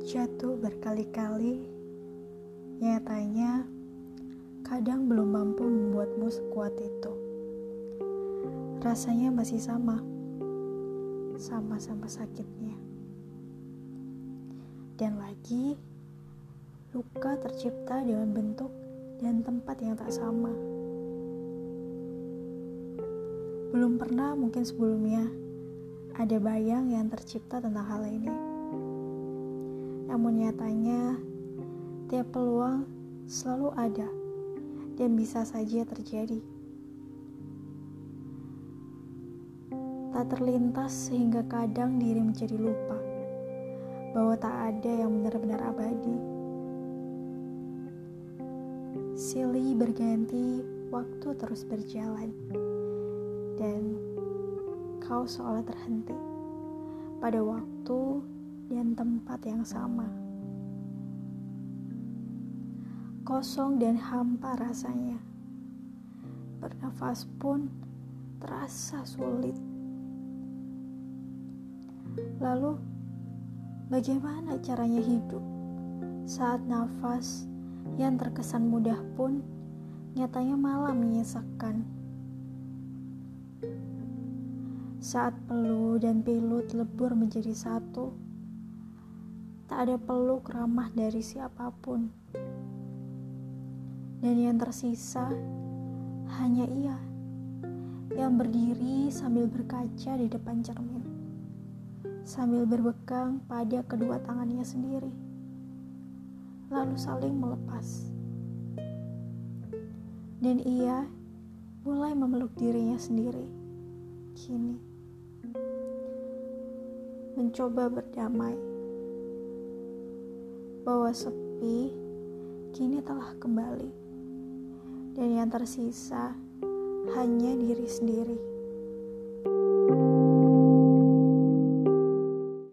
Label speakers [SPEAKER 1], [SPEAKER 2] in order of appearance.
[SPEAKER 1] Jatuh berkali-kali, nyatanya kadang belum mampu membuatmu sekuat itu. Rasanya masih sama, sama-sama sakitnya. Dan lagi, luka tercipta dengan bentuk dan tempat yang tak sama. Belum pernah mungkin sebelumnya ada bayang yang tercipta tentang hal ini. Namun nyatanya, tiap peluang selalu ada dan bisa saja terjadi. Tak terlintas sehingga kadang diri menjadi lupa bahwa tak ada yang benar-benar abadi. Silih berganti, waktu terus berjalan, dan kau seolah terhenti pada waktu dan tempat yang sama. Kosong dan hampa rasanya. Bernafas pun terasa sulit. Lalu, bagaimana caranya hidup saat nafas yang terkesan mudah pun nyatanya malah menyesakkan? Saat peluh dan pilut lebur menjadi satu, ada peluk ramah dari siapa pun. Dan yang tersisa hanya ia yang berdiri sambil berkaca di depan cermin, sambil berbekang pada kedua tangannya sendiri, lalu saling melepas. Dan ia mulai memeluk dirinya sendiri. Kini mencoba berdamai bahwa sepi kini telah kembali dan yang tersisa hanya diri sendiri.